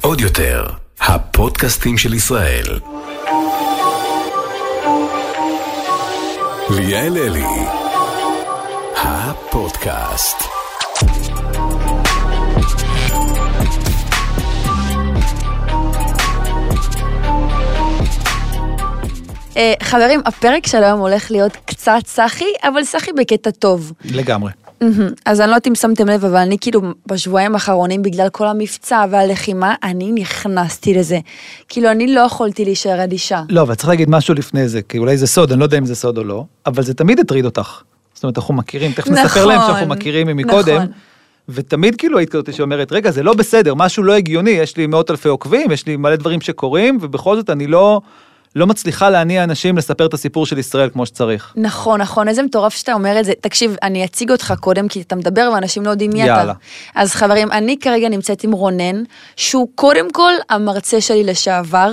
עוד יותר, הפודקאסטים של ישראל. ליאל אלי, הפודקאסט. אה, חברים, הפרק של היום הולך להיות קצת סאחי, אבל סאחי בקטע טוב. לגמרי. אז אני לא יודעת אם שמתם לב, אבל אני כאילו בשבועיים האחרונים, בגלל כל המבצע והלחימה, אני נכנסתי לזה. כאילו, אני לא יכולתי להישאר אדישה. לא, אבל צריך להגיד משהו לפני זה, כי אולי זה סוד, אני לא יודע אם זה סוד או לא, אבל זה תמיד הטריד אותך. זאת אומרת, אנחנו מכירים, תכף נספר נכון, להם שאנחנו מכירים ממקודם. נכון. ותמיד כאילו היית כזאת שאומרת, רגע, זה לא בסדר, משהו לא הגיוני, יש לי מאות אלפי עוקבים, יש לי מלא דברים שקורים, ובכל זאת אני לא, לא מצליחה להניע אנשים לספר את הסיפור של ישראל כמו שצריך. נכון, נכון, איזה מטורף שאתה אומר את זה. תקשיב, אני אציג אותך קודם, כי אתה מדבר ואנשים לא יודעים מי אתה. יאללה. אז חברים, אני כרגע נמצאת עם רונן, שהוא קודם כל המרצה שלי לשעבר,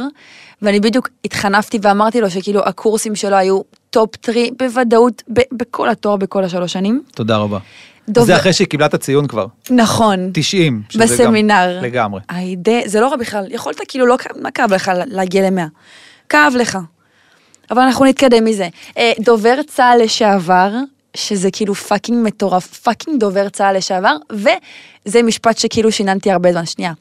ואני בדיוק התחנפתי ואמרתי לו שכאילו הקורסים שלו היו top three בוודאות, ב- בכל התואר, בכל השלוש שנים. תודה רבה. דובר- זה אחרי שהיא קיבלה את הציון כבר, נכון. 90. שזה גם- בסמינר. לגמרי. הידי, זה לא רע בכלל, יכולת כאילו, לא, כאב לך להגיע למאה? כאב לך. אבל אנחנו נתקדם מזה. אה, דובר צה"ל לשעבר, שזה כאילו fucking מטורף, fucking דובר צה"ל לשעבר, וזה משפט שכאילו שיננתי הרבה זמן, שנייה.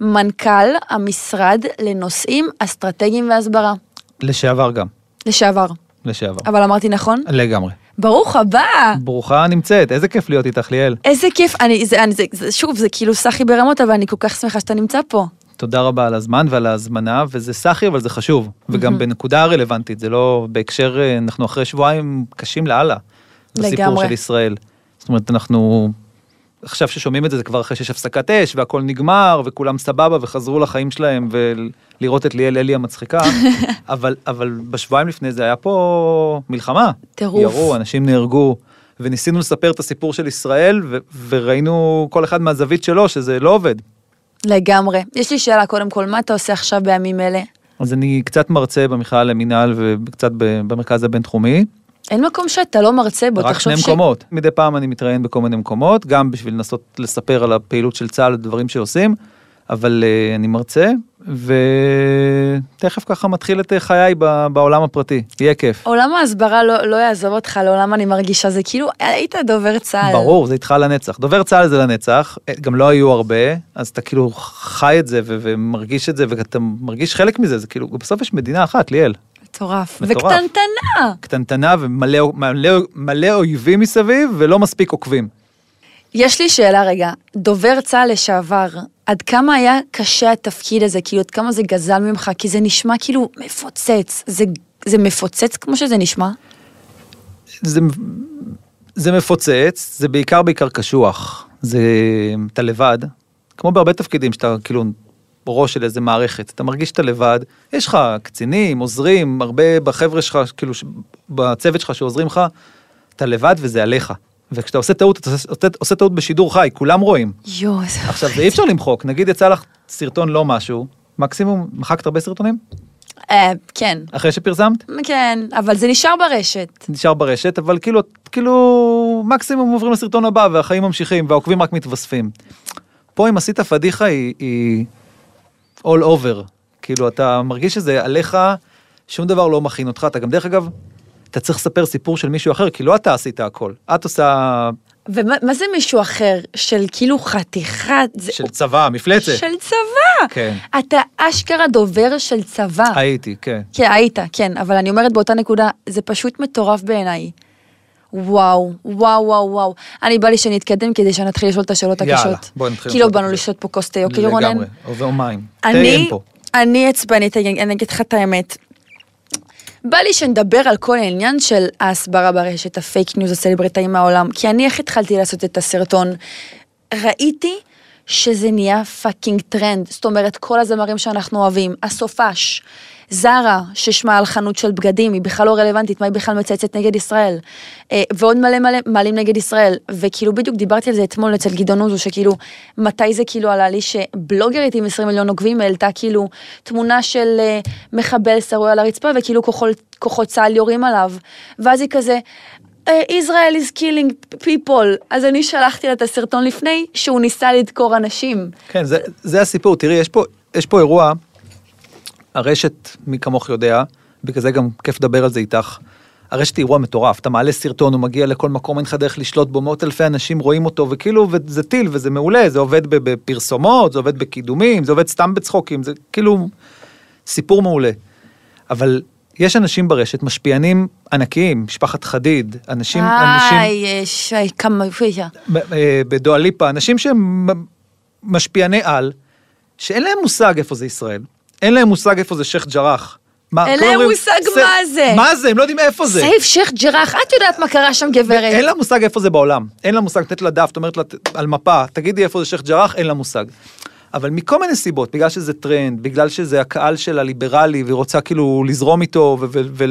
מנכ"ל המשרד לנושאים אסטרטגיים והסברה. לשעבר גם, לשעבר. לשעבר. אבל אמרתי נכון? לגמרי. ברוך הבא! ברוכה נמצאת, איזה כיף להיות איתך ליאל. איזה כיף, אני, זה, אני, זה, זה, שוב, זה כאילו סחי ברמות, אבל אני כל כך שמחה שאתה נמצא פה. תודה רבה על הזמן ועל ההזמנה, וזה סחי אבל זה חשוב, וגם בנקודה רלוונטית, זה לא בהקשר, אה, אנחנו אחרי שבועיים קשים לאללה, בסיפור. של ישראל. זאת אומרת, אנחנו, עכשיו ששומעים את זה, זה כבר אחרי שיש הפסקת אש, והכל נגמר, וכולם סבבה, וחזרו לחיים שלהם, ולראות את ליאל אלי המצחיקה, אבל, אבל בשבועיים לפני זה היה פה מלחמה. טירוף. ירו, אנשים נהרגו. וניסינו לספר את הסיפור של ישראל, ו- וראינו כל אחד מהזווית שלו שזה לא עובד. לגמרי. יש לי שאלה קודם כל, מה אתה עושה עכשיו בימים אלה? אז אני קצת מרצה במכללה למינהל וקצת במרכז הבינתחומי, אין מקום שאתה לא מרצה בו, רק תחשוב שני ש... מקומות. מדי פעם אני מתראיין בכל מיני מקומות, גם בשביל לנסות לספר על הפעילות של צה"ל, דברים שעושים, אבל uh, אני מרצה, ותכף ככה מתחיל את אה, חיי ב- בעולם הפרטי, יהיה כיף. עולם ההסברה לא, לא יעזוב אותך לעולם אני מרגישה, זה כאילו, היית דובר צה"ל. ברור, זה איתך לנצח. דובר צה"ל זה לנצח, אה, גם לא היו הרבה, אז אתה כאילו חי את זה ו- ומרגיש את זה, ואתה מרגיש חלק מזה, זה כאילו, בסוף יש מדינה אחת, ליאל. מטורף. וקטנטנה. קטנטנה ומלא מלא, מלא אויבים מסביב ולא מספיק עוקבים. יש לי שאלה רגע, דובר צה"ל לשעבר, עד כמה היה קשה התפקיד הזה, כאילו עד כמה זה גזל ממך, כי זה נשמע כאילו מפוצץ, זה, זה מפוצץ כמו שזה נשמע? זה, זה מפוצץ, זה בעיקר בעיקר קשוח. זה, אתה לבד, כמו בהרבה תפקידים שאתה כאילו ראש של איזה מערכת, אתה מרגיש שאתה לבד, יש לך קצינים, עוזרים, הרבה בחבר'ה שלך, כאילו בצוות שלך שעוזרים לך, אתה לבד וזה עליך. וכשאתה עושה טעות, אתה עושה, עושה טעות בשידור חי, כולם רואים. יואו, איזה... עכשיו, זה אי אפשר למחוק, נגיד יצא לך סרטון לא משהו, מקסימום, מחקת הרבה סרטונים? אה, כן, אחרי שפרסמת? כן, אבל זה נשאר ברשת. נשאר ברשת, אבל כאילו, כאילו, מקסימום עוברים לסרטון הבא והחיים ממשיכים והעוקבים רק מתווספים. פה אם עשית פדיחה היא, היא all over, כאילו אתה מרגיש שזה עליך, שום דבר לא מכין אותך, אתה גם דרך אגב, אתה צריך לספר סיפור של מישהו אחר, כי לא אתה עשית הכל, את עושה ומה מה זה מישהו אחר, של כאילו חתיכת... זה- של צבא, מפלצת. של צבא. כן. אתה אשכרה דובר של צבא. הייתי, כן. כן, היית, כן, אבל אני אומרת באותה נקודה, זה פשוט מטורף בעיניי. וואו, וואו, וואו, וואו. אני בא לי שנתקדם כדי שנתחיל לשאול את השאלות יאללה, הקשות. בואי נתחיל כי לא באנו. לשתות פה כוס תה, אוקיי רונן? לגמרי, או מים. אני. אני עצבנית, אני אגיד לך את האמת. בא לי שנדבר על כל העניין של ההסברה ברשת, הפייק ניוז, הסלבריטאים מהעולם, כי אני איך התחלתי לעשות את הסרטון? ראיתי שזה נהיה fucking טרנד, זאת אומרת כל הזמרים שאנחנו אוהבים, הסופש, זרה, ששמה על חנות של בגדים, היא בכלל לא רלוונטית, מה היא בכלל מצייצת נגד ישראל, אה, ועוד מלא מלא מעלים נגד ישראל, וכאילו בדיוק דיברתי על זה אתמול אצל גדעון אוזו, שכאילו, מתי זה כאילו עלה לי שבלוגרית עם 20 מיליון עוקבים העלתה כאילו תמונה של אה, מחבל שרוי על הרצפה, וכאילו כוחות, צה"ל יורים עליו, ואז היא כזה, "אה, Israel is killing people, אז אני שלחתי לה את הסרטון לפני שהוא ניסה לדקור אנשים. כן, זה, זה הסיפור. תראי, יש פה, יש פה אירוע, הרשת, מי כמוך יודע, בגלל זה גם כיף לדבר על זה איתך. הרשת היא אירוע מטורף, אתה מעלה סרטון, הוא מגיע לכל מקום, אין לך דרך לשלוט בו, מאות אלפי אנשים רואים אותו, וכאילו, וזה טיל, וזה מעולה, זה עובד בפרסומות, זה עובד בקידומים, זה עובד סתם בצחוקים, זה כאילו סיפור מעולה. אבל יש אנשים ברשת, משפיענים ענקיים, משפחת חדיד, אנשים, אנשים... איי, יש, כמה, אה, בדואליפה, אנשים שהם משפיעני על, שאין להם מושג איפה זה ישראל. אין להם מושג איפה זה שייח' ג'ראח. אין להם מושג "זה- מה זה." מה זה? הם לא יודעים איפה זה. סייף שייח' ג'ראח, את יודעת מה קרה שם גברת. אין לה מושג איפה זה בעולם. אין לה מושג, נתת לה דף, את אומרת לה על מפה, תגידי איפה זה שייח' ג'ראח, אין לה מושג. אבל מכל מיני סיבות, בגלל שזה טרנד, בגלל שזה הקהל של הליברלי, והיא רוצה כאילו לזרום איתו ו- ו- ו-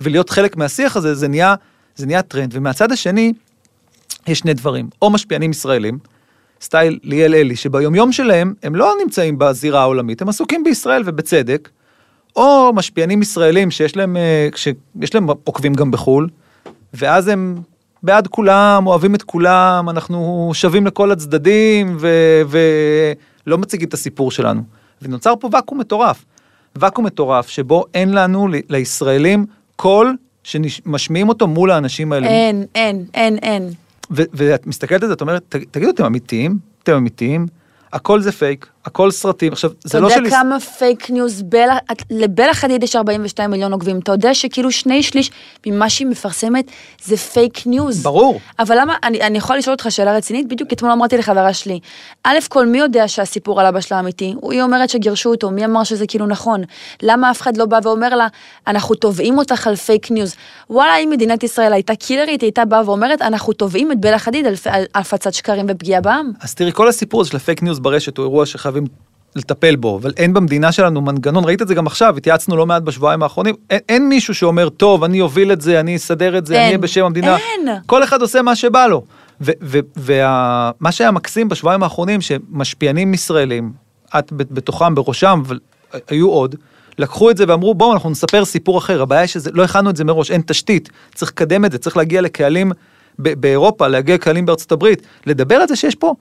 ולהיות חלק מהשיח הזה, זה נהיה, זה נהיה טרנד. ומהצד השני, יש שני דברים, או משפיענים ישראלים, סטייל ליאל אלי, שביומיום שלהם הם לא נמצאים בזירה העולמית, הם עסוקים בישראל ובצדק, או משפיענים ישראלים שיש להם, אה, שיש להם עוקבים גם בחו"ל, ואז הם בעד כולם, אוהבים את כולם, אנחנו שווים לכל הצדדים, ו- ולא מציגים את הסיפור שלנו. ונוצר פה ואקום מטורף. ואקום מטורף שבו אין לנו, לישראלים, קול שמשמיעים אותו מול האנשים האלה. אין, אין, אין, אין. ואת מסתכלת על זה, את אומרת, "ת- תגידו, אתם אמיתיים? אתם אמיתיים? הכל זה פייק, הכל סרטים. עכשיו, אתה זה לא יודע של... כמה פייק ניוז, בלה- לבלה חדיד יש 42 מיליון עוקבים, אתה יודע שכאילו שני שליש ממה שהיא מפרסמת זה פייק ניוז. ברור. אבל למה, אני, אני יכולה לשאול אותך שאלה רצינית? בדיוק אתמול אמרתי לחברה שלי, א' כל מי יודע שהסיפור על אבא שלה אמיתי? היא אומרת שגירשו אותו, מי אמר שזה כאילו נכון? למה אף אחד לא בא ואומר לה, אנחנו תובעים אותך על פייק ניוז? וואלה, אם מדינת ישראל הייתה קילרית, היא הייתה באה ואומרת, אנחנו תובעים את בלה חדיד על, על הפצת שקרים ופגיעה בעם. אז תראי, כל הסיפור הזה של הפייק ניוז ברשת הוא אירוע שחייבים לטפל בו, אבל אין במדינה שלנו מנגנון, ראית את זה גם עכשיו, התייעצנו לא מעט בשבועיים האחרונים, אין, אין מישהו שאומר, טוב, אני אוביל את זה, אני אסדר את זה, אין. אני אהיה בשם המדינה. אין. כל אחד עושה מה שבא לו. ומה שהיה מקסים בשבועיים האחרונים, שמשפיענים ישראלים, את בתוכם, בראשם, אבל היו עוד, לקחו את זה ואמרו, בואו, אנחנו נספר סיפור אחר. הבעיה היא שלא הכנו את זה מראש, אין תשתית, צריך לקדם את זה, צריך להגיע לקהלים באירופה, להגיע לקהלים בארצות הברית, לדבר על זה שיש פה.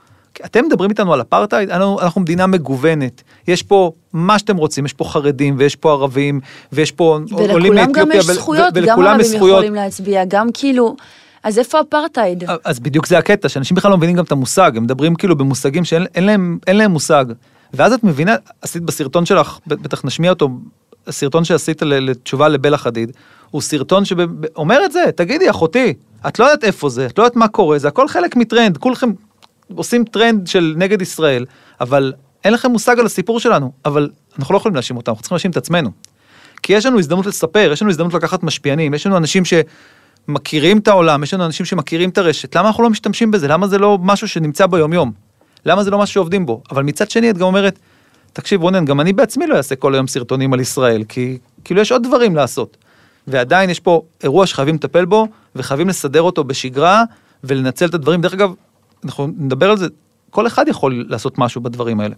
אתם מדברים איתנו על אפרטהייד, אנחנו, אנחנו מדינה מגוונת, יש פה מה שאתם רוצים, יש פה חרדים ויש פה ערבים ויש פה עולים ולכולם גם מאתיופיה יש זכויות, גם ערבים. יכולים להצביע, גם כאילו, אז איפה אפרטהייד? אז בדיוק זה הקטע, שאנשים בכלל לא מבינים גם את המושג, הם מדברים כאילו במושגים שאין אין להם, אין להם מושג. ואז את מבינה, עשית בסרטון שלך, בטח נשמיע אותו, הסרטון שעשית לתשובה לבלה חדיד, הוא סרטון שאומר את זה, תגידי אחותי, את לא יודעת איפה זה, את לא יודעת מה קורה, זה הכל חלק מטרנד, כולכם עושים טרנד של נגד ישראל, אבל אין לכם מושג על הסיפור שלנו, אבל אנחנו לא יכולים להאשים אותם, אנחנו צריכים להאשים את עצמנו. כי יש לנו הזדמנות לספר, יש לנו הזדמנות לקחת משפיענים, יש לנו אנשים שמכירים את העולם, יש לנו אנשים שמכירים את הרשת, למה אנחנו לא משתמשים בזה? למה זה לא משהו שנמצא ביומיום? למה זה לא משהו שעובדים בו? אבל מצד שני את גם אומרת, תקשיב רונן, גם אני בעצמי לא אעשה כל היום סרטונים על ישראל, כי כאילו יש עוד דברים לעשות. ועדיין יש פה אירוע שחייבים לטפל בו, וחייבים לסדר אותו בשגרה, ולנצל את הדברים. דרך אגב, אנחנו נדבר על זה, כל אחד יכול לעשות משהו בדברים האלה.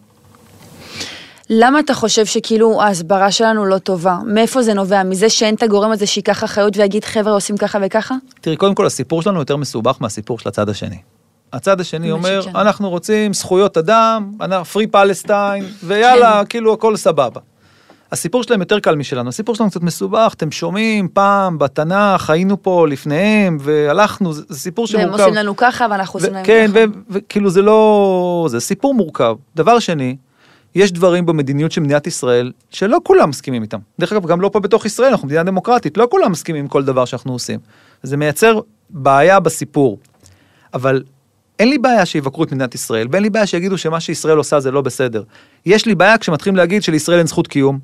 למה אתה חושב שכאילו ההסברה שלנו לא טובה? מאיפה זה נובע? מזה שאין את הגורם הזה שייקח אחריות ויגיד חבר'ה עושים ככה וככה? תראי, קודם כל הסיפור שלנו יותר מסובך מהסיפור של הצד השני. הצד השני אומר, כן. אנחנו רוצים זכויות אדם, פרי פלסטיין, ויאללה, כאילו הכל סבבה. הסיפור שלהם יותר קל משלנו, הסיפור שלנו קצת מסובך, אתם שומעים פעם בתנ"ך, היינו פה לפניהם, והלכנו, זה, זה סיפור והם שמורכב. עושים לנו ככה ואנחנו עושים להם כן, ככה. ו- וכאילו זה לא... זה סיפור מורכב. דבר שני, יש דברים במדיניות של מדינת ישראל שלא כולם מסכימים איתם. דרך אגב, גם לא פה בתוך ישראל, אנחנו מדינה דמוקרטית, לא כולם מסכימים עם כל דבר שאנחנו עושים. זה מייצר בעיה בסיפור. אבל אין לי בעיה שיבקרו את מדינת ישראל, ואין לי בעיה שיגידו שמה שישראל עושה זה לא בסדר. יש לי בעיה כשמתחילים להגיד שלישראל אין זכות קיום.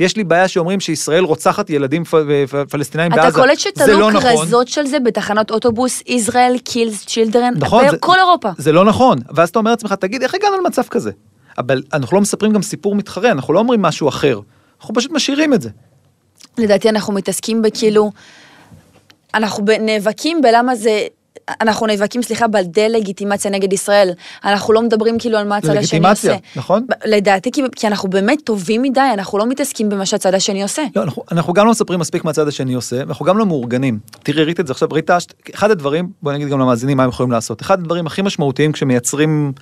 יש לי בעיה שאומרים שישראל רוצחת ילדים פ- פלסטינאים בעזה. אתה קולט זה שתלו לא נכון. כרזות של זה בתחנות אוטובוס, Israel kills children, נכון, זה- בכל אירופה. זה לא נכון, ואז אתה אומר לעצמך, תגיד, איך הגענו למצב כזה? אבל אנחנו לא מספרים גם סיפור מתחרה, אנחנו לא אומרים משהו אחר, אנחנו פשוט משאירים את זה. לדעתי אנחנו מתעסקים בכאילו, אנחנו נאבקים בלמה זה אנחנו נאבקים, סליחה, בדה-לגיטימציה נגד ישראל. אנחנו לא מדברים כאילו על מה הצד השני לגיטימציה, עושה. נכון? ב- לדעתי, כי, כי אנחנו באמת טובים מדי, אנחנו לא מתעסקים במה שהצד השני עושה. לא, אנחנו, אנחנו גם לא מספרים מספיק מה הצד השני עושה, ואנחנו גם לא מאורגנים. תראי, ראית את זה עכשיו, ראית, אחד הדברים, בוא נגיד גם למאזינים מה הם יכולים לעשות. אחד הדברים הכי משמעותיים כשמייצרים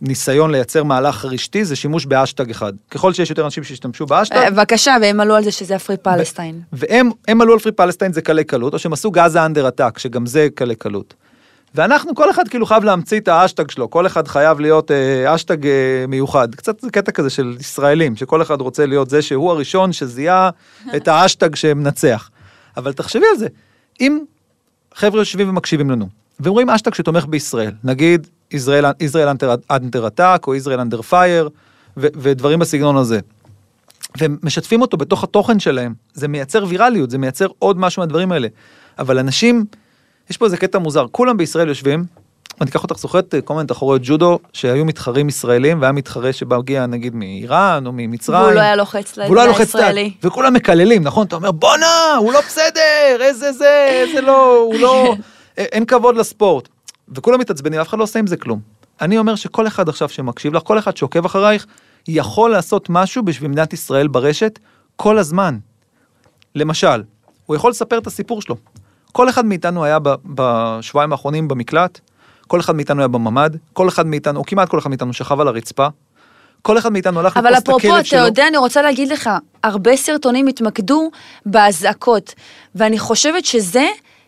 ניסיון לייצר מהלך רשתי, זה שימוש בהאשטג אחד. ככל שיש יותר אנשים שישתמשו בהאשטג, אה, בבקשה, והם עלו על זה שזה ה free Palestine. והם הם עלו על free Palestine זה קלי קלות, או שהם עשו Gaza under attack, שגם זה קלי קלות. ואנחנו, כל אחד כאילו חייב להמציא את ההאשטג שלו, כל אחד חייב להיות אה, האשטג אה, מיוחד. קצת קטע כזה של ישראלים, שכל אחד רוצה להיות זה שהוא הראשון שזיהה את ההאשטג שמנצח. אבל תחשבי על זה, אם חבר'ה יושבים ומקשיבים לנו, רואים אשטג שתומך בישראל, נגיד ישראל, ישראל אנטר עתק, או ישראל אנדר פייר, ודברים בסגנון הזה. והם משתפים אותו בתוך התוכן שלהם, זה מייצר ויראליות, זה מייצר עוד משהו מהדברים האלה. אבל אנשים, יש פה איזה קטע מוזר, כולם בישראל יושבים, אני אקח אותך, זוכרת כל מיני תחרויות ג'ודו שהיו מתחרים ישראלים, והיה מתחרה שבא הגיע נגיד מאיראן או ממצרים. והוא לא היה לוחץ והוא לא לישראלי. וכולם מקללים, נכון? אתה אומר, בואנה, הוא לא בסדר, איזה זה, איזה לא, הוא לא, אין כבוד לספורט. וכולם מתעצבנים, אף אחד לא עושה עם זה כלום. אני אומר שכל אחד עכשיו שמקשיב לך, כל אחד שעוקב אחרייך, יכול לעשות משהו בשביל מדינת ישראל ברשת כל הזמן. למשל, הוא יכול לספר את הסיפור שלו. כל אחד מאיתנו היה בשבועיים האחרונים במקלט, כל אחד מאיתנו היה בממ"ד, כל אחד מאיתנו, או כמעט כל אחד מאיתנו שכב על הרצפה. כל אחד מאיתנו הלך אבל לתפוס את אפרופו, הכלב אתה שלו. יודע, אני רוצה להגיד לך, הרבה סרטונים התמקדו באזעקות, ואני חושבת שזה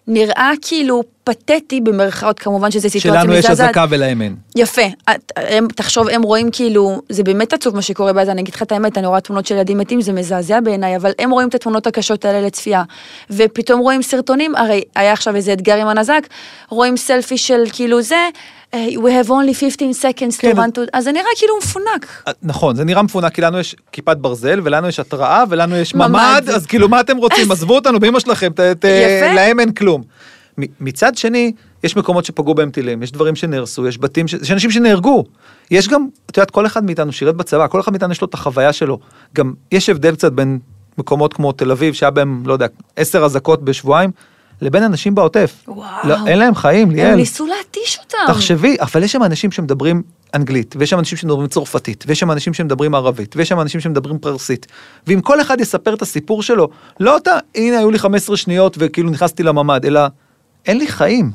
נראה כאילו פתטי, במרכאות, כמובן שזו סיטואציה שלנו יש מזעזעת. אזעקה ולהם אין. יפה, את- הם, תחשוב, הם רואים כאילו, זה באמת עצוב מה שקורה בעזה, אני אגיד לך את האמת, אני רואה תמונות של ילדים מתים, זה מזעזע בעיניי, אבל הם רואים את התמונות הקשות האלה לצפייה, ופתאום רואים סרטונים, הרי היה עכשיו איזה אתגר עם הנזק, רואים סלפי של כאילו זה, we have only 15 seconds to כן, run to, אז זה נראה כאילו מפונק. אה, נכון, זה נראה מפונק, כי לנו יש כיפת ברזל, ולנו יש התראה, ולנו יש ממ"ד. ממ"ד, אז כאילו מה אתם רוצים? עזבו אותנו באמא שלכם, ת- ת-. להם אין כלום. מצד שני, יש מקומות שפגעו בהם טילים, יש דברים שנהרסו, יש בתים, ש- יש אנשים שנהרגו. יש גם, את יודעת, כל אחד מאיתנו שירת בצבא, כל אחד מאיתנו יש לו את החוויה שלו. גם יש הבדל קצת בין מקומות כמו תל אביב, שהיה בהם, לא יודע, עשר אזעקות בשבועיים, לבין אנשים בעוטף. וואו. לא, אין להם חיים, ליאל. הם ניסו להתיש אותם. תחשבי, אבל יש שם אנשים שמדברים אנגלית, ויש שם אנשים שמדברים צרפתית, ויש שם אנשים שמדברים ערבית, ויש שם אנשים שמדברים פרסית. ואם כל אחד יספר את הסיפור שלו, לא אתה, הנה היו לי 15 שניות וכאילו נכנסתי לממ"ד, אלא אין לי חיים.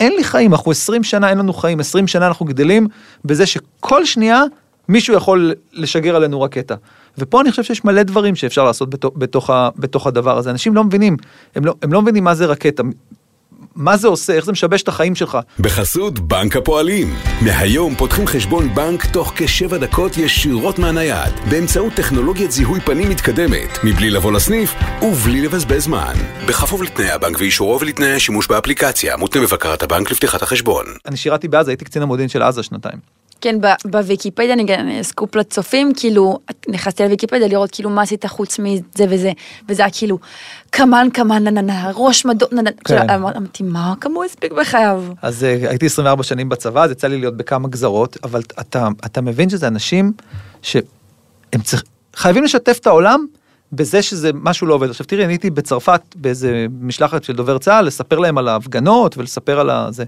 אין לי חיים, אנחנו 20 שנה אין לנו חיים, 20 שנה אנחנו גדלים בזה שכל שנייה מישהו יכול לשגר עלינו רקטה. ופה אני חושב שיש מלא דברים שאפשר לעשות בתוך, בתוך, ה, בתוך הדבר הזה. אנשים לא מבינים, הם לא, הם לא מבינים מה זה רקטה, מה זה עושה, איך זה משבש את החיים שלך. בחסות בנק הפועלים. מהיום פותחים חשבון בנק תוך כשבע דקות ישירות מהנייד, באמצעות טכנולוגיית זיהוי פנים מתקדמת, מבלי לבוא לסניף ובלי לבזבז זמן. בכפוף לתנאי הבנק ואישורו ולתנאי השימוש באפליקציה, מותנה בבקרת הבנק לפתיחת החשבון. אני שירתי בעזה, הייתי קצין המודיעין של עזה שנתיים. כן, בוויקיפדיה, אני גם סקופ לצופים, כאילו, נכנסתי לוויקיפדיה לראות כאילו מה עשית חוץ מזה וזה, וזה היה כאילו, כמן כמן נה נה נה, ראש מדור נה נה, כן. כן. אמרתי, מה כמה הספיק בחייו? אז uh, הייתי 24 שנים בצבא, אז יצא לי להיות בכמה גזרות, אבל אתה, אתה מבין שזה אנשים שהם חייבים לשתף את העולם בזה שזה משהו לא עובד. עכשיו תראי, אני הייתי בצרפת באיזה משלחת של דובר צה"ל, לספר להם על ההפגנות ולספר על הזה.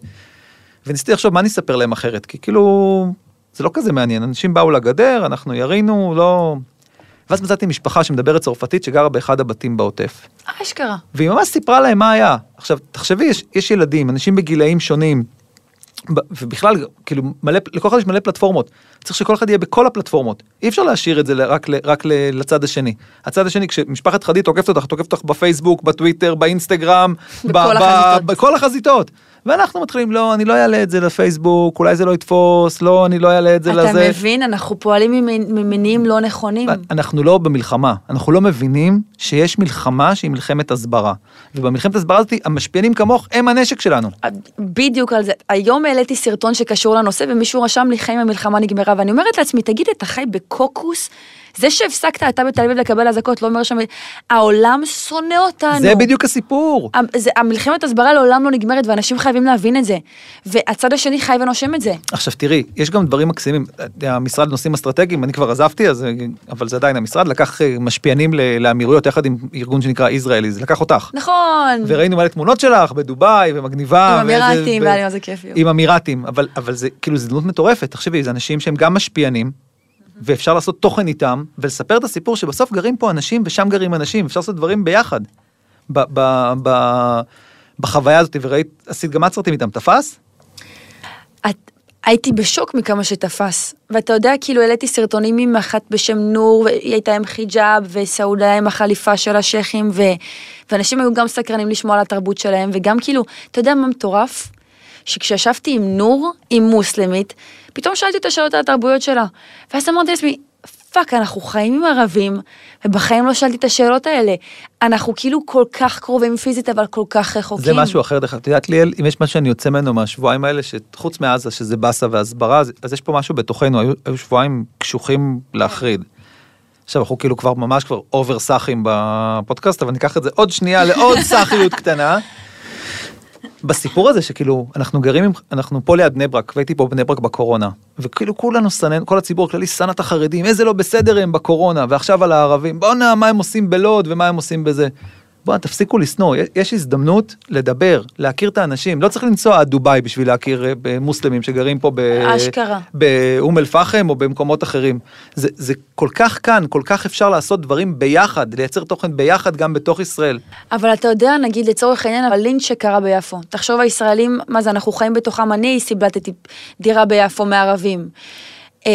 וניסיתי לחשוב מה אני אספר להם אחרת, כי כאילו, זה לא כזה מעניין, אנשים באו לגדר, אנחנו ירינו, לא... ואז מצאתי משפחה שמדברת צרפתית שגרה באחד הבתים בעוטף. אה, אשכרה. והיא ממש סיפרה להם מה היה. עכשיו, תחשבי, יש, יש ילדים, אנשים בגילאים שונים, ב- ובכלל, כאילו, מלא, לכל אחד יש מלא פלטפורמות. צריך שכל אחד יהיה בכל הפלטפורמות. אי אפשר להשאיר את זה רק, רק לצד השני. הצד השני, כשמשפחת חדיד תוקפת אותך, תוקפת אותך בפייסבוק, בטוויטר, באינסטגרם, בכל ב- החזיתות. בכל החזיתות. ואנחנו מתחילים, לא, אני לא אעלה את זה לפייסבוק, אולי זה לא יתפוס, לא, אני לא אעלה את זה אתה לזה. מבין, אנחנו פועלים ממנ- ממניעים לא נכונים. אנחנו לא במלחמה, אנחנו לא מבינים שיש מלחמה שהיא מלחמת הסברה. ובמלחמת הסברה הזאת, המשפיענים כמוך הם הנשק שלנו. בדיוק על זה. היום העליתי סרטון שקשור לנושא ומישהו רשם לי חיים המלחמה נגמרה ואני אומרת לעצמי תגיד אתה חי בקוקוס? זה שהפסקת אתה בתל אביב לקבל אזעקות לא אומר שם העולם שונא אותנו. זה בדיוק הסיפור. זה, המלחמת הסברה לעולם לא נגמרת ואנשים חייבים להבין את זה והצד השני חי ונושם את זה. עכשיו תראי, יש גם דברים מקסימים. המשרד לנושאים אסטרטגיים, אני כבר עזבתי, אז, אבל זה עדיין המשרד, לקח אה, משפיענים לאמירויות, יחד עם ארגון שנקרא ישראלי, זה לקח אותך. נכון. וראינו מלא תמונות שלך בדובאי ומגניבה. עם אמירתים, והיה לי מה זה כיף. עם אמירתים, אבל, אבל זה כאילו זה דמות מטורפת, תחשבי, זה אנשים שהם גם משפיענים, ואפשר לעשות תוכן איתם, ולספר את הסיפור שבסוף גרים פה אנשים ושם גרים אנשים, אפשר לעשות דברים ביחד. ב, ב, ב, בחוויה הזאת, וראית, עשית גם את סרטים איתם, תפס? את, הייתי בשוק מכמה שתפס. ואתה יודע, כאילו העליתי סרטונים עם אחת בשם נור, והיא הייתה עם חיג'אב, וסעודה עם החליפה של השייחים, ו, ואנשים היו גם סקרנים לשמוע על התרבות שלהם, וגם כאילו, אתה יודע מה מטורף? שכשישבתי עם נור, עם מוסלמית, פתאום שאלתי אותה שאלות על התרבויות שלה. ואז אמרתי לעצמי, fuck, אנחנו חיים עם ערבים, ובחיים לא שאלתי את השאלות האלה. אנחנו כאילו כל כך קרובים פיזית, אבל כל כך רחוקים. זה משהו אחר, דרך אגב. את יודעת ליאל, אם יש משהו שאני יוצא ממנו מהשבועיים האלה, שחוץ מעזה, שזה באסה והסברה, אז, אז יש פה משהו בתוכנו, היו, היו שבועיים קשוחים להחריד. עכשיו אנחנו כאילו כבר ממש כבר over סאחים בפודקאסט, אבל ניקח את זה עוד שנייה לעוד סאחיות קטנה. בסיפור הזה שכאילו אנחנו גרים, עם- אנחנו פה ליד בני ברק, והייתי פה בבני ברק בקורונה, וכאילו כולנו שנא, כל הציבור הכללי שנא את החרדים, איזה לא בסדר הם בקורונה, ועכשיו על הערבים, בואנה מה הם עושים בלוד ומה הם עושים בזה. בואנה תפסיקו לשנוא, יש- הזדמנות לדבר, להכיר את האנשים, לא צריך לנסוע עד דובאי בשביל להכיר אה, מוסלמים שגרים פה ב- אשכרה. באום אל פחם או במקומות אחרים. זה, זה כל כך כאן, כל כך אפשר לעשות דברים ביחד, לייצר תוכן ביחד גם בתוך ישראל. אבל אתה יודע, נגיד לצורך העניין, הלינץ' שקרה ביפו. תחשוב הישראלים, מה זה, אנחנו חיים בתוכם, אני סיבלטתי דירה ביפו מערבים. אה,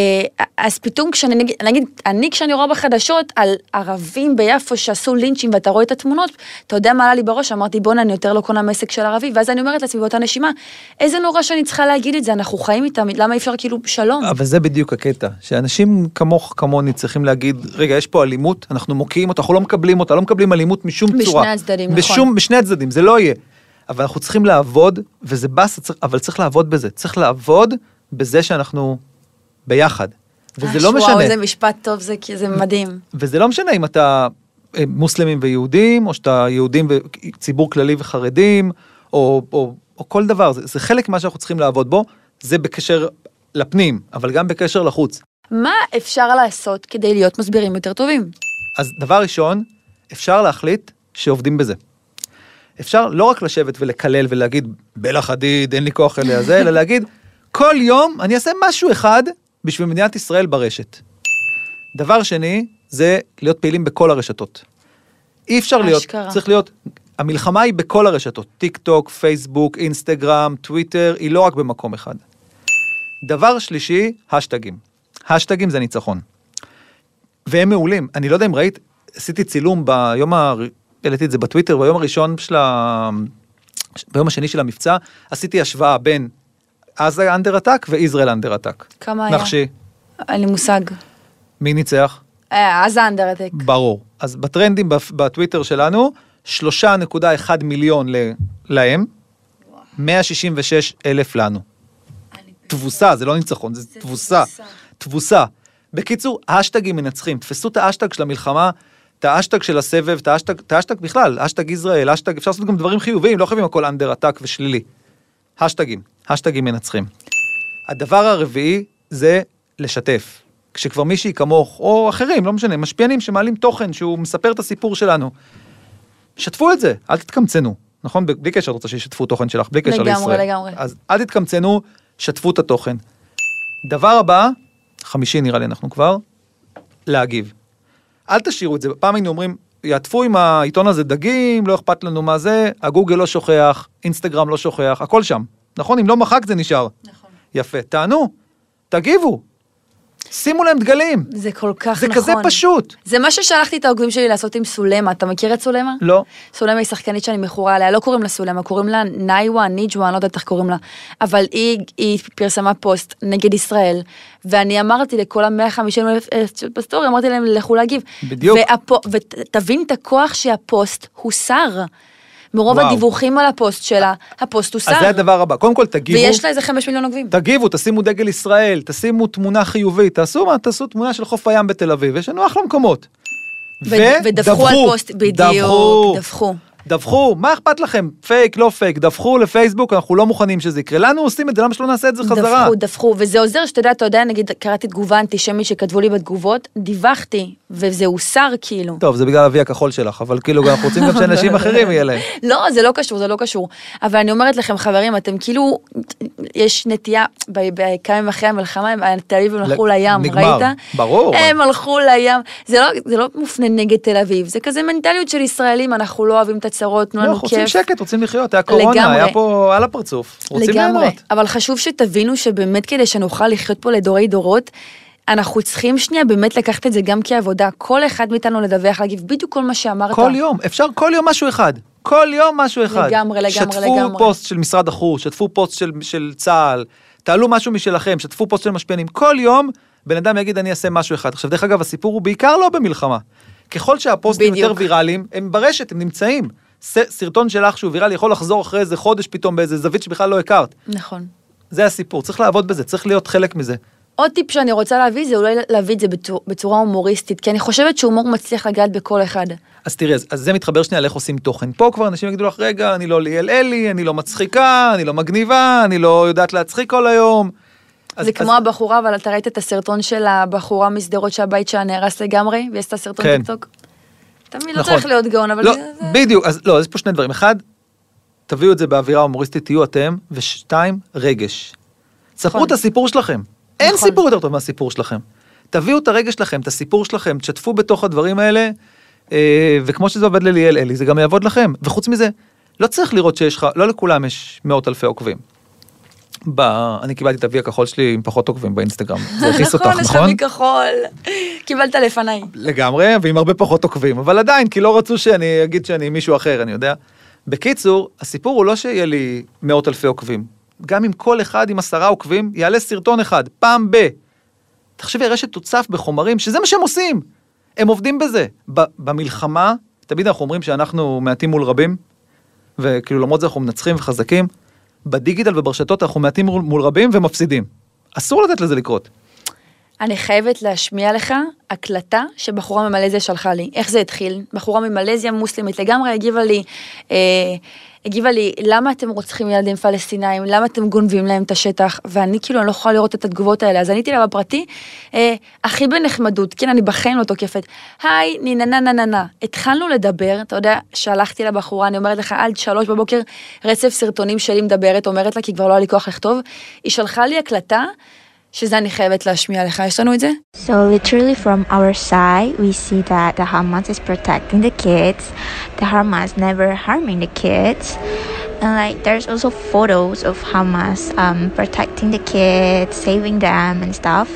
אז פתאום כשאני, נגיד, נגיד, אני כשאני רואה בחדשות על ערבים ביפו שעשו לינצ'ים ואתה רואה את התמונות, אתה יודע מה עלה לי בראש? אמרתי, בואנה, אני יותר לא קונה מסק של ערבי, ואז אני אומרת לעצמי באותה נשימה, איזה נורא שאני צריכה להגיד את זה, אנחנו חיים איתם, למה אי אפשר כאילו שלום? אבל זה בדיוק הקטע, שאנשים כמוך, כמוני, צריכים להגיד, רגע, יש פה אלימות, אנחנו מוקיעים אותה, אנחנו לא מקבלים אותה, לא מקבלים אלימות משום בשני צורה. הצדדים, נכון. בשום, בשני הצדדים, זה לא יהיה. אבל אנחנו צריכים לעבוד, וזה באסה, צריך- אבל צריך לעבוד בזה. צריך לעבוד בזה שאנחנו ביחד. וזה לא וואו, משנה. איזה משפט טוב זה, כי זה מדהים. וזה לא משנה אם אתה אה, מוסלמים ויהודים, או שאתה יהודים וציבור כללי וחרדים, או, או, או כל דבר, זה, זה חלק ממה שאנחנו צריכים לעבוד בו, זה בקשר לפנים, אבל גם בקשר לחוץ. מה אפשר לעשות כדי להיות מסבירים יותר טובים? אז דבר ראשון, אפשר להחליט שעובדים בזה. אפשר לא רק לשבת ולקלל ולהגיד, בלה חדיד, אין לי כוח אליה זה, אלא להגיד, כל יום אני אעשה משהו אחד בשביל מדינת ישראל ברשת. דבר שני, זה להיות פעילים בכל הרשתות. אי אפשר להיות, אשכרה. צריך להיות, המלחמה היא בכל הרשתות, טיק טוק, פייסבוק, אינסטגרם, טוויטר, היא לא רק במקום אחד. דבר שלישי, האשטגים. האשטגים זה ניצחון. והם מעולים. אני לא יודע אם ראית, עשיתי צילום ביום ה... העליתי את זה בטוויטר, ביום הראשון של ה... ביום השני של המבצע, עשיתי השוואה בין Gaza under attack ו Israel under attack. כמה היה? נחשי, אין לי מושג. מי ניצח? אה, אז האנדרטק. ברור. אז בטרנדים בטוויטר שלנו, 3.1 מיליון להם, 166 אלף לנו. תבוסה, זה לא ניצחון, זה תבוסה. תבוסה. בקיצור, האשטגים מנצחים. תפסו את האשטג של המלחמה, את האשטג של הסבב, את האשטג, את האשטג בכלל, אשטג ישראל, אשטג, אפשר לעשות גם דברים חיוביים, לא חייבים הכל אנדר עתק ושלילי. האשטגים, האשטגים מנצחים. הדבר הרביעי זה לשתף. כשכבר מישהי כמוך, או אחרים, לא משנה, משפיענים שמעלים תוכן שהוא מספר את הסיפור שלנו, שתפו את זה, אל תתקמצנו. נכון? בלי קשר, את רוצה שישתפו תוכן שלך, בלי קשר לגמרי, לישראל. לגמרי. אז אל תתקמצנו, שתפו את התוכן. דבר הבא, חמישי נראה לי אנחנו כבר, להגיב. אל תשאירו את זה, פעם היינו אומרים, יעטפו עם העיתון הזה דגים, לא אכפת לנו מה זה, הגוגל לא שוכח, אינסטגרם לא שוכח, הכל שם. נכון? אם לא מחק זה נשאר. נכון. יפה, תענו, תגיבו, שימו להם דגלים, זה כל כך זה נכון. כזה פשוט. זה מה ששלחתי את העוקבים שלי לעשות עם סולמה. אתה מכיר את סולמה? לא. סולמה היא שחקנית שאני מכורה עליה, לא קוראים לה סולמה, קוראים לה נייווה, ניג'ווה, אני לא יודעת איך קוראים לה. אבל היא, היא פרסמה פוסט נגד ישראל, ואני אמרתי לכל ה-150 אלף בסטורי, אמרתי להם, לכו להגיב. בדיוק. והפו, ותבין את הכוח שהפוסט הוסר. מרוב וואו. הדיווחים על הפוסט שלה, הפוסט הוסר. אז זה הדבר הבא, קודם כל תגיבו, ויש לה איזה 5 מיליון עוקבים. תגיבו, תשימו דגל ישראל, תשימו תמונה חיובית, תעשו מה, תעשו תמונה של חוף הים בתל אביב, יש לנו אחלה מקומות. ו- ודווחו על פוסט, בדיוק, דווחו. דווחו. דווחו, מה אכפת לכם? פייק, לא פייק, דווחו לפייסבוק, אנחנו לא מוכנים שזה יקרה. לנו עושים את זה, למה שלא נעשה את זה חזרה? דווחו, דווחו, וזה עוזר שאתה יודע, אתה יודע, נגיד, קראתי תגובה אנטישמית שכתבו לי בתגובות, דיווחתי, וזה הוסר כאילו. טוב, זה בגלל אבי הכחול שלך, אבל כאילו אנחנו רוצים גם שאנשים אחרים יהיה להם. לא, זה לא קשור, זה לא קשור. אבל אני אומרת לכם, חברים, אתם כאילו, יש נטייה, בכמה ימים אחרי המלחמה, תל אביב הם הלכו לים, נגמר, ראית? ברור. הם הלכו לים. זה לא, זה לא מופנה נגד תל אביב, זה כזה מנטליות של ישראלים, אנחנו לא אוהבים את הצרות, תנו לא, לנו אנחנו רוצים כיף. שקט, רוצים לחיות, היה קורונה, לגמרי. היה פה על הפרצוף. רוצים לגמרי, ליהנות. אבל חשוב שתבינו שבאמת כדי שנוכל לחיות פה לדורי דורות, אנחנו צריכים שנייה באמת לקחת את זה גם כעבודה, כל אחד מאיתנו לדווח, להגיב בדיוק כל מה שאמרת. כל יום, אפשר כל יום משהו אחד. כל יום משהו אחד. לגמרי, לגמרי, שתפו לגמרי. פוסט של משרד החוץ, שתפו פוסט של, של צה"ל, תעלו משהו משלכם, שתפו פוסט של משפיענים. כל יום בן אדם יגיד אני אעשה משהו אחד. עכשיו דרך אגב הסיפור הוא בעיקר לא במלחמה. ככל שהפוסטים בדיוק. יותר ויראליים, הם ברשת, הם נמצאים. סרטון שלך שהוא ויראלי יכול לחזור אחרי איזה חודש פתאום באיזה זווית שבכלל לא הכרת. נכון. זה הסיפור, צריך לעבוד בזה, צריך להיות חלק מזה. עוד טיפ שאני רוצה להביא זה אולי להביא את זה בצורה, בצורה הומוריסטית, כי אני חושבת שהומור מצליח לגעת בכל אחד. אז תראי, אז, אז זה מתחבר שנייה לאיך עושים תוכן. פה כבר אנשים יגידו לך, רגע, אני לא ליאל אלי, אני לא מצחיקה, אני לא מגניבה, אני לא יודעת להצחיק כל היום. אז- זה אז- כמו הבחורה, אבל אתה ראית את הסרטון של הבחורה משדרות שהבית שלה נהרס לגמרי, והיא עשתה סרטון כן. טיקטוק? תמיד לא נכון. צריך להיות גאון, אבל לא, זה- בדיוק, אז לא, אז יש פה שני דברים. אחד, תביאו את זה באווירה הומוריסטית, תהיו אתם, ושתיים, רגש. ספרו נכון. את הסיפור שלכם. אין נכון. סיפור יותר טוב מהסיפור שלכם. תביאו את הרגש שלכם, את הסיפור שלכם, תשתפו בתוך הדברים האלה, אה, וכמו שזה עובד לליאל אלי, זה גם יעבוד לכם. וחוץ מזה, לא צריך לראות שיש לך, לא לכולם יש מאות אלפי עוקבים. ב... אני קיבלתי את אבי הכחול שלי עם פחות עוקבים באינסטגרם. זה הכעיס אותך, נכון, יש לך נכון? מכחול. קיבלת לפניי. לגמרי, ועם הרבה פחות עוקבים, אבל עדיין, כי לא רצו שאני אגיד שאני מישהו אחר, אני יודע. בקיצור, הסיפור הוא לא שיהיה לי מאות אלפי עוקבים. גם אם כל אחד עם עשרה עוקבים יעלה סרטון אחד, פעם ב... תחשבי, הרשת תוצף בחומרים, שזה מה שהם עושים. הם עובדים בזה. ב- במלחמה, תמיד אנחנו אומרים שאנחנו מעטים מול רבים, וכאילו למרות זה אנחנו מנצחים וחזקים. בדיגיטל וברשתות אנחנו מעטים מול, מול רבים ומפסידים. אסור לתת לזה לקרות. אני חייבת להשמיע לך הקלטה שבחורה ממלזיה שלחה לי. איך זה התחיל? בחורה ממלזיה מוסלמית לגמרי הגיבה לי, אה, הגיבה לי, למה אתם רוצחים ילדים פלסטינאים? למה אתם גונבים להם את השטח? ואני כאילו, אני לא יכולה לראות את התגובות האלה. אז עניתי לה בפרטי, אה, הכי בנחמדות, כן, אני בחיים לא תוקפת. היי, נה נה נה נה נה. התחלנו לדבר, אתה יודע, שלחתי לבחורה, אני אומרת לך, עד שלוש בבוקר, רצף סרטונים שלי מדברת, אומרת לה, כי כבר לא היה לי כוח לכתוב. היא שלחה לי הקלטה. שזה אני חייבת להשמיע לך, יש לנו את זה? So literally from our side, we see that the Hamas is protecting the kids. The Hamas never harming the kids. And like there's also photos of Hamas um, protecting the kids, saving them and stuff.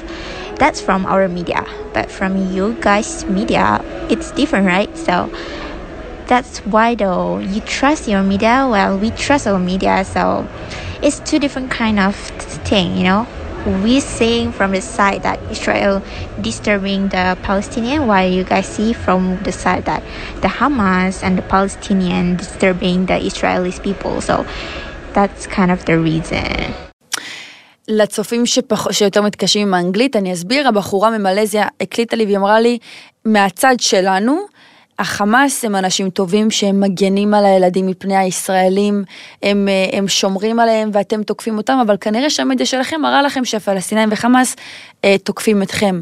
That's from our media. But from you guys' media, it's different, right? So that's why though you trust your media, well we trust our media, so it's two different kind of thing, you know we seeing from the side that Israel disturbing the Palestinian, while you guys see from the side that the Hamas and the Palestinian disturbing the Israelis people. So that's kind of the reason. לצופים שפח... שיותר מתקשים עם האנגלית, אני אסביר, הבחורה ממלזיה הקליטה לי והיא אמרה לי, מהצד שלנו, החמאס הם אנשים טובים שהם מגנים על הילדים מפני הישראלים, הם, אה, הם שומרים עליהם ואתם תוקפים אותם, אבל כנראה שהמדיה שלכם מראה לכם שהפלסטינאים וחמאס אה, תוקפים אתכם.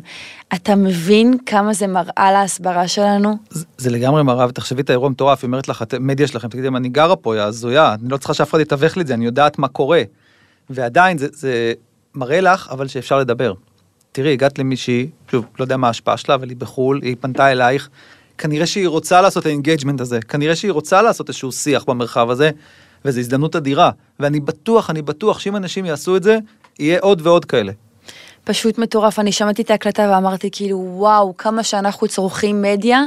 אתה מבין כמה זה מראה להסברה שלנו? זה, זה לגמרי מראה, ותחשבי את האירוע המטורף, היא אומרת לך, המדיה שלכם, תגידי, אני גרה פה, היא הזויה, אני לא צריכה שאף אחד יתווך לי את זה, אני יודעת מה קורה. ועדיין זה, זה מראה לך, אבל שאפשר לדבר. תראי, הגעת למישהי, שוב, לא יודע מה ההשפעה שלה, אבל היא בחו"ל, היא פנתה אלייך, כנראה שהיא רוצה לעשות את ה engagement הזה, כנראה שהיא רוצה לעשות איזשהו שיח במרחב הזה, וזו הזדמנות אדירה. ואני בטוח, אני בטוח שאם אנשים יעשו את זה, יהיה עוד ועוד כאלה. פשוט מטורף, אני שמעתי את ההקלטה ואמרתי כאילו וואו כמה שאנחנו צורכים מדיה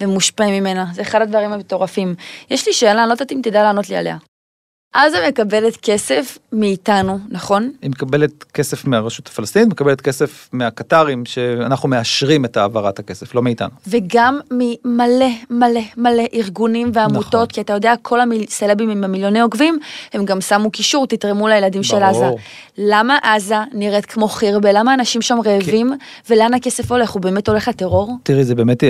ומושפעים ממנה, זה אחד הדברים המטורפים. יש לי שאלה, אני לא יודעת אם תדע לענות לי עליה. עזה מקבלת כסף מאיתנו, נכון? היא מקבלת כסף מהרשות הפלסטינית, מקבלת כסף מהקטרים, שאנחנו מאשרים את העברת הכסף, לא מאיתנו. וגם ממלא מלא מלא ארגונים ועמותות, נכון. כי אתה יודע, כל הסלבים עם המיליוני עוקבים, הם גם שמו קישור, תתרמו לילדים של ברור. עזה. למה עזה נראית כמו חירבה? למה אנשים שם רעבים? ולאן הכסף הולך? הוא באמת הולך לטרור? תראי, זה באמת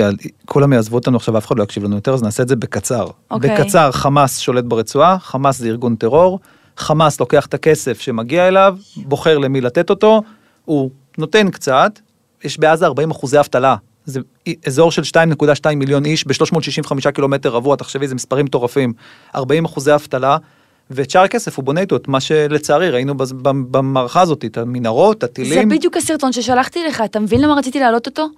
כולם יעזבו אותנו עכשיו, אף אחד לא יקשיב לנו יותר, אז נעשה את זה בקצר. אוקיי. בקצר, חמאס שולט ברצועה, חמאס זה ארגון טרור, חמאס לוקח את הכסף שמגיע אליו, בוחר למי לתת אותו, הוא נותן קצת, יש בעזה 40 אחוזי אבטלה. זה אזור של 2.2 מיליון איש ב-365 קילומטר רבוע, תחשבי, זה מספרים מטורפים. 40 אחוזי אבטלה, ואת שאר הכסף הוא בונה איתו את מה שלצערי ראינו במערכה הזאת, את המנהרות, זה הטילים. בדיוק הסרטון ששלחתי לך, אתה מבין למה רציתי להעלות אותו?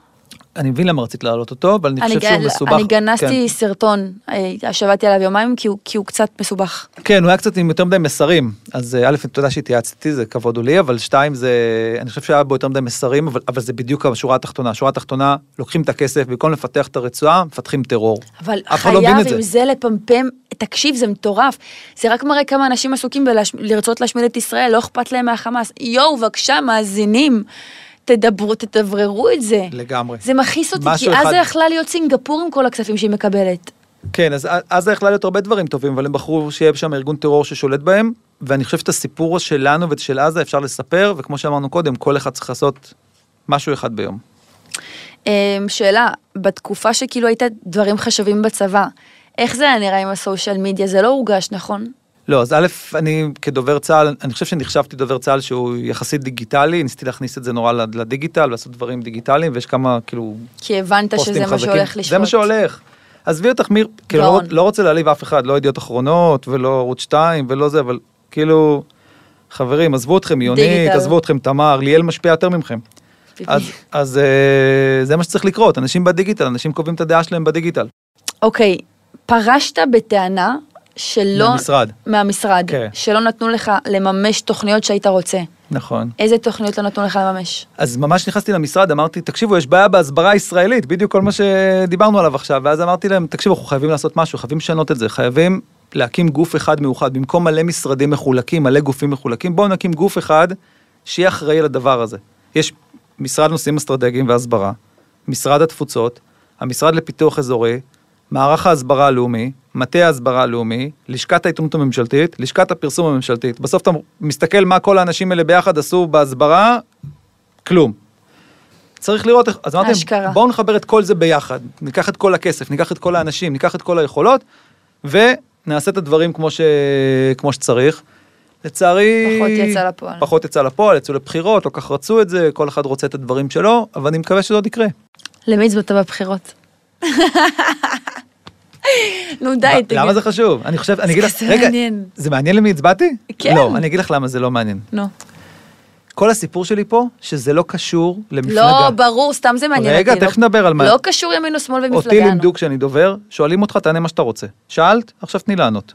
אני מבין למה רצית להעלות אותו, אבל אני חושב אני, שהוא מסובך. אני גנזתי כן. סרטון, אה, שבעתי עליו יומיים, כי הוא, כי הוא קצת מסובך. כן, הוא היה קצת עם יותר מדי מסרים. אז אה, א', תודה שהתייעצתי, זה כבוד הוא לי, אבל שתיים, זה, אני חושב שהיה בו יותר מדי מסרים, אבל, אבל זה בדיוק השורה התחתונה. השורה התחתונה, לוקחים את הכסף, במקום לפתח את הרצועה, מפתחים טרור. אבל לא חייב עם זה. זה לפמפם, תקשיב, זה מטורף. זה רק מראה כמה אנשים עסוקים בלרצות להשמיד את ישראל, לא אכפת להם מהחמאס. יואו, בבקשה, מאזינים, תדברו, תדבררו את זה. לגמרי. זה מכעיס אותי, כי אחד- עזה יכלה להיות סינגפור עם כל הכספים שהיא מקבלת. כן, אז עזה יכלה להיות הרבה דברים טובים, אבל הם בחרו שיהיה שם ארגון טרור ששולט בהם, ואני חושב שאת הסיפור שלנו ושל עזה אפשר לספר, וכמו שאמרנו קודם, כל אחד צריך לעשות משהו אחד ביום. אמ, שאלה, בתקופה שכאילו היית דברים חשובים בצבא, איך זה היה נראה עם הסושיאל מדיה? זה לא הורגש, נכון? לא, אז א', אני כדובר צה"ל, אני חושב שנחשבתי דובר צה"ל שהוא יחסית דיגיטלי, ניסיתי להכניס את זה נורא לדיגיטל, לעשות דברים דיגיטליים, ויש כמה, כאילו, כי הבנת שזה מה חזקים. שהולך לשפוט. זה מה שהולך. עזבי אותך, מיר, כאילו, לא, לא רוצה להעליב אף אחד, לא ידיעות אחרונות, ולא ערוץ 2, ולא זה, אבל כאילו, חברים, עזבו אתכם, יונית. עזבו אתכם, תמר, ליאל משפיע יותר מכם. אז, אז אה, זה מה שצריך לקרות, אנשים בדיגיטל, אנשים קובעים את הדעה שלהם בדיגיטל. אוקיי, פרשת בטענה שלא... מהמשרד. מהמשרד. כן. שלא נתנו לך לממש תוכניות שהיית רוצה. נכון. איזה תוכניות לא נתנו לך לממש? אז ממש נכנסתי למשרד, אמרתי, תקשיבו, יש בעיה בהסברה הישראלית, בדיוק כל מה שדיברנו עליו עכשיו, ואז אמרתי להם, תקשיבו, אנחנו חייבים לעשות משהו, חייבים לשנות את זה, חייבים להקים גוף אחד מאוחד, במקום מלא משרדים מחולקים, מלא גופים מחולקים, בואו נקים גוף אחד שיהיה אחראי על הדבר הזה. יש משרד נושאים אסטרטגיים והסברה, משרד התפוצות, המשרד לפיתוח אזורי, מערך ההסברה הלאומי, מטה ההסברה הלאומי, לשכת העיתונות הממשלתית, לשכת הפרסום הממשלתית. בסוף אתה מסתכל מה כל האנשים האלה ביחד עשו בהסברה, כלום. צריך לראות איך, אז אמרתי, בואו נחבר את כל זה ביחד, ניקח את כל הכסף, ניקח את כל האנשים, ניקח את כל היכולות, ונעשה את הדברים כמו, ש... כמו שצריך. לצערי... פחות יצא לפועל. פחות יצא לפועל, יצאו לבחירות, לא כך רצו את זה, כל אחד רוצה את הדברים שלו, אבל אני מקווה שזה עוד יקרה. למי הצבעת בבחירות? נו די, תגיד. למה זה חשוב? אני חושב, אני אגיד לך, רגע. זה מעניין למי הצבעתי? כן. לא, אני אגיד לך למה זה לא מעניין. נו. כל הסיפור שלי פה, שזה לא קשור למפלגה. לא, ברור, סתם זה מעניין אותי. רגע, לא- תכף נדבר על מה. לא קשור ימין או שמאל ומפלגה. אותי. לימדו כשאני דובר, שואלים אותך, תענה מה שאתה רוצה. שאלת, עכשיו תני לענות.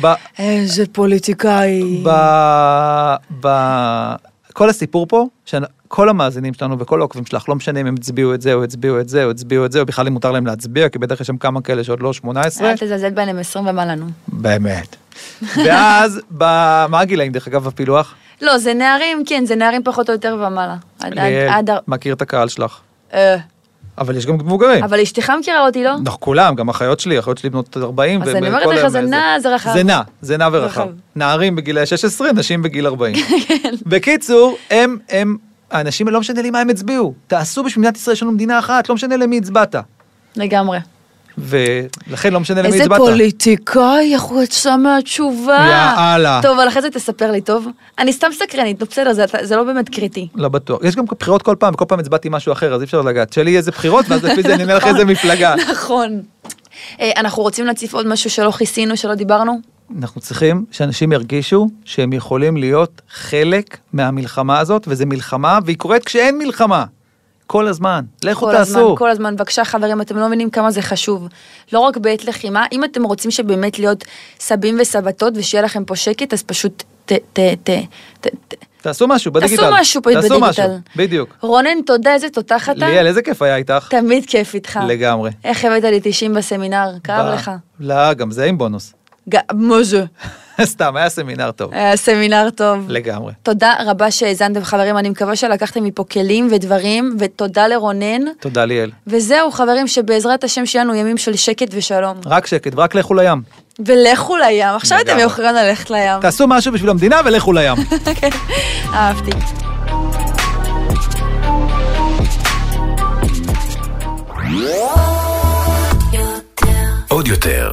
ב... איזה פוליטיקאי. ב... ב... כל הסיפור פה, שכל המאזינים שלנו וכל העוקבים שלך, לא משנה אם הם הצביעו את זה או הצביעו את זה או הצביעו את זה, או בכלל אם מותר להם להצביע, כי בטח יש שם כמה כאלה שעוד לא 18. אל תזלזל בהם, הם 20 ומעלה, נו. באמת. ואז. מה הגילאים דרך אגב בפילוח? לא, זה נערים, כן, זה נערים פחות או יותר ומעלה. מכיר את הקהל שלך. אה, אבל יש גם מבוגרים. אבל אשתך מכירה אותי, לא? אנחנו כולם, גם אחיות שלי, אחיות שלי בנות 40. אז אני אומרת כל לך, זה נע, זה רחב. זה נע, זה נע ורחב. רחב. נערים בגילי 16, נשים בגיל 40. כן. בקיצור, הם, הם, האנשים, לא משנה לי מה הם הצביעו. תעשו בשביל מדינת ישראל, יש לנו מדינה אחת, לא משנה למי הצבעת. לגמרי. ולכן לא משנה למי איזה הצבעת. פוליטיקאי, איך הוא יצא מהתשובה. יאללה. טוב, אבל אחרי זה תספר לי, טוב? אני סתם סקרנית, נו בסדר, זה- זה לא באמת קריטי. לא בטוח. יש גם בחירות כל פעם, וכל פעם הצבעתי משהו אחר, אז אי אפשר לגעת. שלי איזה בחירות, ואז לפי זה אני אענה לך איזה מפלגה. נכון. אה, אנחנו רוצים להציף עוד משהו שלא כיסינו, שלא דיברנו? אנחנו צריכים שאנשים ירגישו שהם יכולים להיות חלק מהמלחמה הזאת, וזו מלחמה, והיא קורית כשאין מלחמה. כל הזמן. לכו כל תעשו. הזמן, כל הזמן. בבקשה, חברים, אתם לא מבינים כמה זה חשוב. לא רק בעת לחימה, אם אתם רוצים שבאמת להיות סבים וסבתות ושיהיה לכם פה שקט, אז פשוט ת... ת... ת... ת... ת... תעשו משהו בדיגיטל. תעשו משהו תעשו בדיגיטל. משהו, בדיוק. רונן, תודה, איזה תותח אתה. ליאל, איזה כיף היה איתך. תמיד כיף איתך. לגמרי. איך הבאת לי 90 בסמינר? כאב לך. לא, גם זה עם בונוס. ג- מוז'ו. סתם, היה סמינר טוב. היה סמינר טוב. לגמרי. תודה רבה שהאזנתם חברים, אני מקווה שלקחתם מפה כלים ודברים, ותודה לרונן. תודה ליאל. וזהו חברים, שבעזרת השם שיהיה לנו ימים של שקט ושלום. רק שקט, ורק לכו לים. ולכו לים, עכשיו אתם. יכולים ללכת לים. תעשו משהו בשביל המדינה ולכו לים. אהבתי. עוד יותר,